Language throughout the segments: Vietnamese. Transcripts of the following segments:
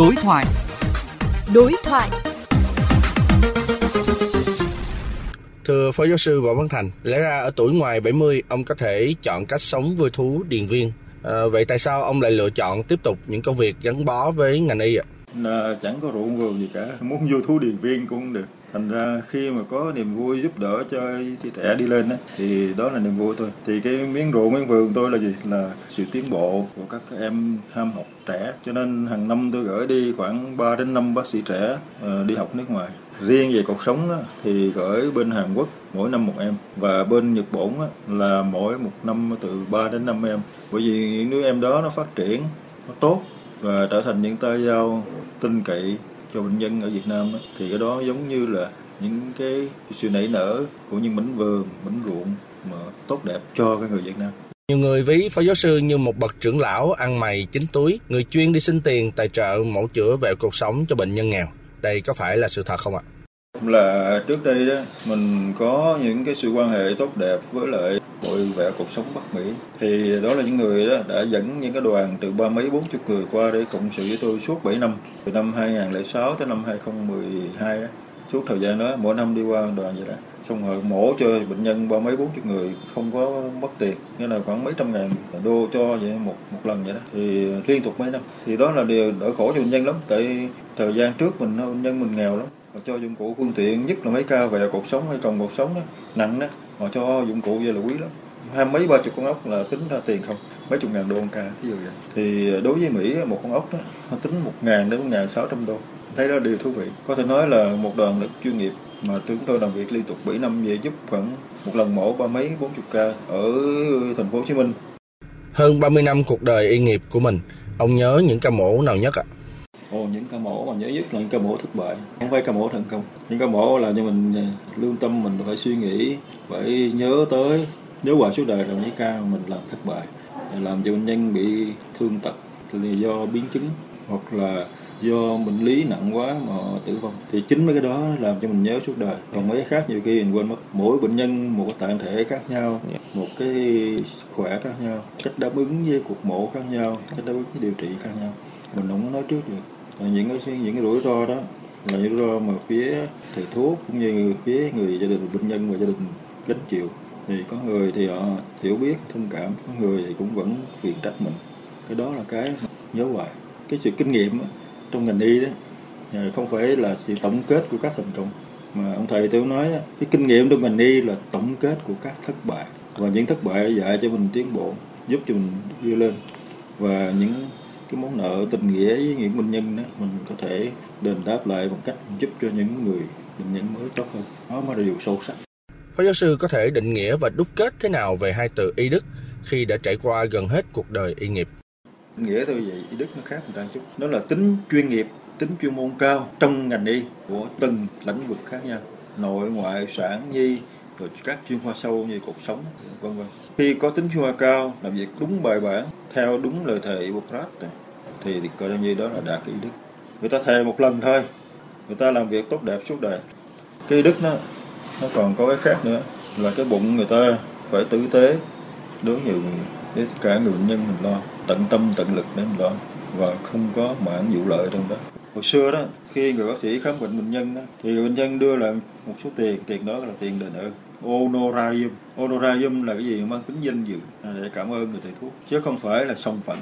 Đối thoại. Đối thoại. Thưa Phó Giáo sư Võ Văn Thành, lẽ ra ở tuổi ngoài 70, ông có thể chọn cách sống vui thú điền viên. À, vậy tại sao ông lại lựa chọn tiếp tục những công việc gắn bó với ngành y ạ? là chẳng có ruộng vườn gì cả muốn vô thú điền viên cũng được thành ra khi mà có niềm vui giúp đỡ cho trẻ đi lên á thì đó là niềm vui thôi. Thì cái miếng ruộng miếng vườn tôi là gì? Là sự tiến bộ của các em ham học trẻ. Cho nên hàng năm tôi gửi đi khoảng 3 đến 5 bác sĩ trẻ uh, đi học nước ngoài. Riêng về cuộc sống đó, thì gửi bên Hàn Quốc mỗi năm một em. Và bên Nhật Bản á, là mỗi một năm từ 3 đến 5 em. Bởi vì những đứa em đó nó phát triển nó tốt và trở thành những tay giao tin cậy cho bệnh nhân ở Việt Nam đó, thì cái đó giống như là những cái sự nảy nở của những mảnh vườn, mảnh ruộng mà tốt đẹp cho cái người Việt Nam. Nhiều người ví phó giáo sư như một bậc trưởng lão ăn mày chín túi, người chuyên đi xin tiền tài trợ mẫu chữa về cuộc sống cho bệnh nhân nghèo. Đây có phải là sự thật không ạ? Là trước đây đó, mình có những cái sự quan hệ tốt đẹp với lại hội vẽ cuộc sống Bắc Mỹ. Thì đó là những người đó đã dẫn những cái đoàn từ ba mấy, bốn chục người qua để cộng sự với tôi suốt 7 năm. Từ năm 2006 tới năm 2012 đó. suốt thời gian đó, mỗi năm đi qua đoàn vậy đó. Xong rồi mổ cho bệnh nhân ba mấy, bốn chục người, không có mất tiền. Nghĩa là khoảng mấy trăm ngàn đô cho vậy, một một lần vậy đó. Thì liên tục mấy năm. Thì đó là điều đỡ khổ cho bệnh nhân lắm, tại thời gian trước mình bệnh nhân mình nghèo lắm họ cho dụng cụ phương tiện nhất là mấy ca về cuộc sống hay còn cuộc sống đó nặng đó họ cho dụng cụ vậy là quý lắm. Hai mấy ba chục con ốc là tính ra tiền không? Mấy chục ngàn đô một ca ví dụ vậy. Thì đối với mỹ một con ốc đó nó tính một ngàn đến một ngàn sáu trăm đô. Thấy đó điều thú vị. Có thể nói là một đoàn lực chuyên nghiệp mà chúng tôi làm việc liên tục 7 năm về giúp khoảng một lần mổ ba mấy bốn chục ca ở thành phố Hồ Chí Minh. Hơn 30 năm cuộc đời y nghiệp của mình, ông nhớ những ca mổ nào nhất ạ? Ồ, những ca mổ mà nhớ nhất là những ca mổ thất bại. Không phải ca mổ thành công. Những ca mổ là cho mình à, lương tâm mình phải suy nghĩ phải nhớ tới. Nếu hoài suốt đời là những ca mà mình làm thất bại làm cho bệnh nhân bị thương tật là do biến chứng hoặc là do bệnh lý nặng quá mà tử vong. Thì chính mấy cái đó làm cho mình nhớ suốt đời. Còn mấy cái khác nhiều khi mình quên mất. Mỗi bệnh nhân một cái tạng thể khác nhau một cái khỏe khác nhau cách đáp ứng với cuộc mổ khác nhau cách đáp ứng với điều trị khác nhau. Mình không có nói trước được là những cái những cái rủi ro đó. Là những rủi ro mà phía thầy thuốc cũng như phía người gia đình bệnh nhân và gia đình gánh chịu. Thì có người thì họ hiểu biết thông cảm có người thì cũng vẫn phiền trách mình. Cái đó là cái nhớ hoài. Cái sự kinh nghiệm đó, trong ngành y đó không phải là sự tổng kết của các thành công. Mà ông thầy tôi nói đó, cái kinh nghiệm trong ngành y là tổng kết của các thất bại. Và những thất bại đã dạy cho mình tiến bộ giúp cho mình đi lên. Và những cái món nợ tình nghĩa với những bệnh nhân đó mình có thể đền đáp lại bằng cách giúp cho những người bệnh nhân mới tốt hơn. Đó mới là điều sâu sắc. Phó giáo sư có thể định nghĩa và đúc kết thế nào về hai từ y đức khi đã trải qua gần hết cuộc đời y nghiệp? nghĩa tôi vậy y đức nó khác người ta chút. Đó là tính chuyên nghiệp tính chuyên môn cao trong ngành y của từng lĩnh vực khác nhau. Nội ngoại sản nhi rồi các chuyên khoa sâu như cuộc sống vân vân. Khi có tính chuyên khoa cao làm việc đúng bài bản theo đúng lời thề Hippocrates thì coi như đó là đạt cái đức. Người ta thề một lần thôi người ta làm việc tốt đẹp suốt đời. Cái đức nó nó còn có cái khác nữa là cái bụng người ta phải tử tế đối nhiều với tất cả người bệnh nhân mình lo tận tâm tận lực để mình lo và không có mãn vụ lợi trong đó. Hồi xưa đó khi người bác sĩ khám bệnh bệnh nhân đó, thì bệnh nhân đưa lại một số tiền tiền đó là tiền đền ơn honorarium. Honorarium là cái gì? Mang tính danh dự. Để cảm ơn người thầy thuốc. Chứ không phải là song phận.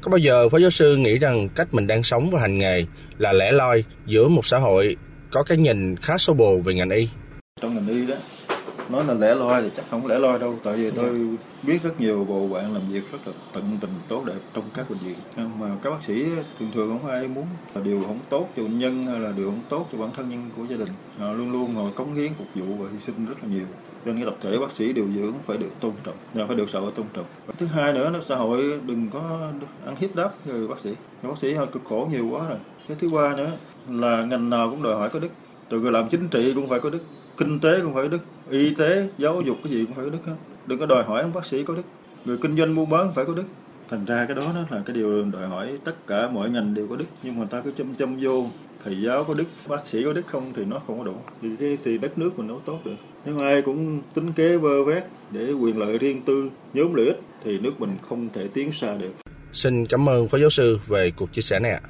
Có bao giờ Phó giáo sư nghĩ rằng cách mình đang sống và hành nghề là lẻ loi giữa một xã hội có cái nhìn khá xô bồ về ngành y? trong ngành y đó nói là lẻ loi thì chắc không lẻ loi đâu tại vì tôi biết rất nhiều bộ bạn làm việc rất là tận tình tốt đẹp trong các bệnh viện. Nhưng mà các bác sĩ thường thường không ai muốn là điều không tốt cho bệnh nhân hay là điều không tốt cho bản thân nhân của gia đình. Họ luôn luôn họ cống hiến phục vụ và hy sinh rất là nhiều. Nên cái tập thể bác sĩ điều dưỡng phải được tôn trọng và phải được hội tôn trọng. Và thứ hai nữa là xã hội đừng có ăn hiếp đáp người bác sĩ. Người bác sĩ họ cực khổ nhiều quá rồi. Cái thứ ba nữa là ngành nào cũng đòi hỏi có đức. Từ người làm chính trị cũng phải có đức kinh tế cũng phải có đức y tế, giáo dục cái gì cũng phải có đức hết. Đừng có đòi hỏi ông bác sĩ có đức. Người kinh doanh buôn bán phải có đức. Thành ra cái đó nó là cái điều đòi hỏi tất cả mọi ngành đều có đức. Nhưng mà ta cứ châm châm vô, thầy giáo có đức, bác sĩ có đức không thì nó không có đủ. Thì cái thì đất nước mình nó tốt được. Nếu ai cũng tính kế vơ vét để quyền lợi riêng tư, nhóm lợi ích thì nước mình không thể tiến xa được. Xin cảm ơn Phó giáo sư về cuộc chia sẻ này ạ.